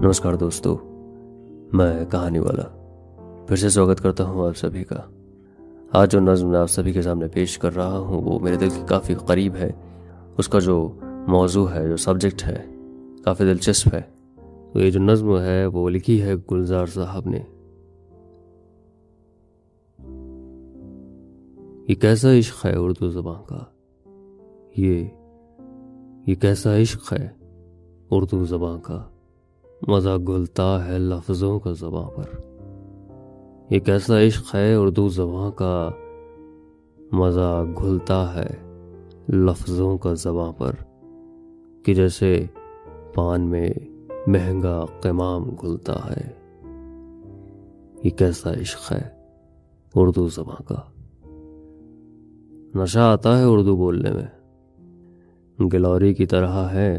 نمسکار دوستو، میں کہانی والا پھر سے سواگت کرتا ہوں آپ سبھی کا۔ آج جو نظم میں آپ سبھی کے سامنے پیش کر رہا ہوں، وہ میرے دل کے کافی قریب ہے۔ اس کا جو موضوع ہے، جو سبجیکٹ ہے، کافی دلچسپ ہے۔ تو یہ جو نظم ہے، وہ لکھی ہے گلزار صاحب نے۔ یہ کیسا عشق ہے اردو زبان کا؟ یہ یہ کیسا عشق ہے اردو زبان کا؟ مزہ گلتا ہے لفظوں کا زباں پر۔ یہ کیسا عشق ہے اردو زباں کا۔ مزہ گھلتا ہے لفظوں کا زباں پر کہ جیسے پان میں مہنگا قمام گھلتا ہے۔ یہ کیسا عشق ہے اردو زباں کا۔ نشہ آتا ہے اردو بولنے میں۔ گلوری کی طرح ہے،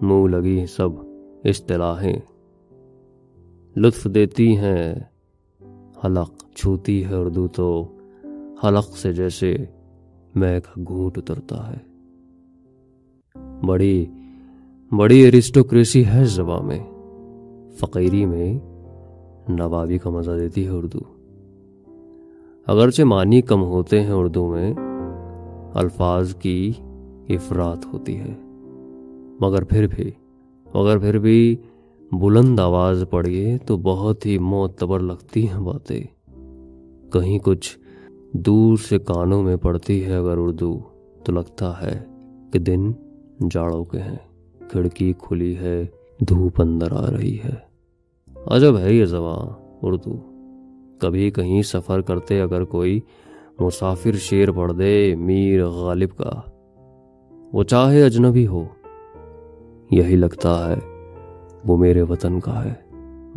منہ لگی سب۔ اصطلاحیں لطف دیتی ہیں، حلق چھوتی ہے اردو تو حلق سے جیسے میں کا گھونٹ اترتا ہے۔ بڑی بڑی ایرسٹوکریسی ہے زباں میں۔ فقیری میں نوابی کا مزہ دیتی ہے اردو۔ اگرچہ معنی کم ہوتے ہیں اردو میں، الفاظ کی افراد ہوتی ہے۔ مگر پھر بھی مگر پھر بھی بلند آواز پڑھیے تو بہت ہی معتبر لگتی ہیں باتیں۔ کہیں کچھ دور سے کانوں میں پڑتی ہے اگر اردو، تو لگتا ہے کہ دن جاڑوں کے ہیں، کھڑکی کھلی ہے، دھوپ اندر آ رہی ہے۔ عجب ہے یہ زباں اردو۔ کبھی کہیں سفر کرتے اگر کوئی مسافر شیر پڑھ دے میر غالب کا۔ وہ چاہے اجنبی ہو یہی لگتا ہے، وہ میرے وطن کا ہے۔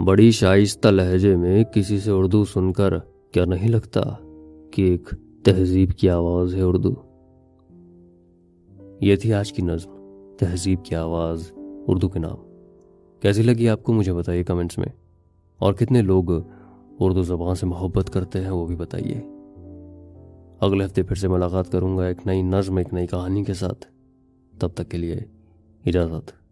بڑی شائستہ لہجے میں کسی سے اردو سن کر کیا نہیں لگتا کہ ایک تہذیب کی آواز ہے اردو؟ یہ تھی آج کی نظم، تہذیب کی آواز، اردو کے نام۔ کیسی لگی آپ کو مجھے بتائیے کمنٹس میں؟ اور کتنے لوگ اردو زبان سے محبت کرتے ہیں وہ بھی بتائیے۔ اگلے ہفتے پھر سے ملاقات کروں گا ایک نئی نظم، ایک نئی کہانی کے ساتھ۔ تب تک کے لیے اجازت۔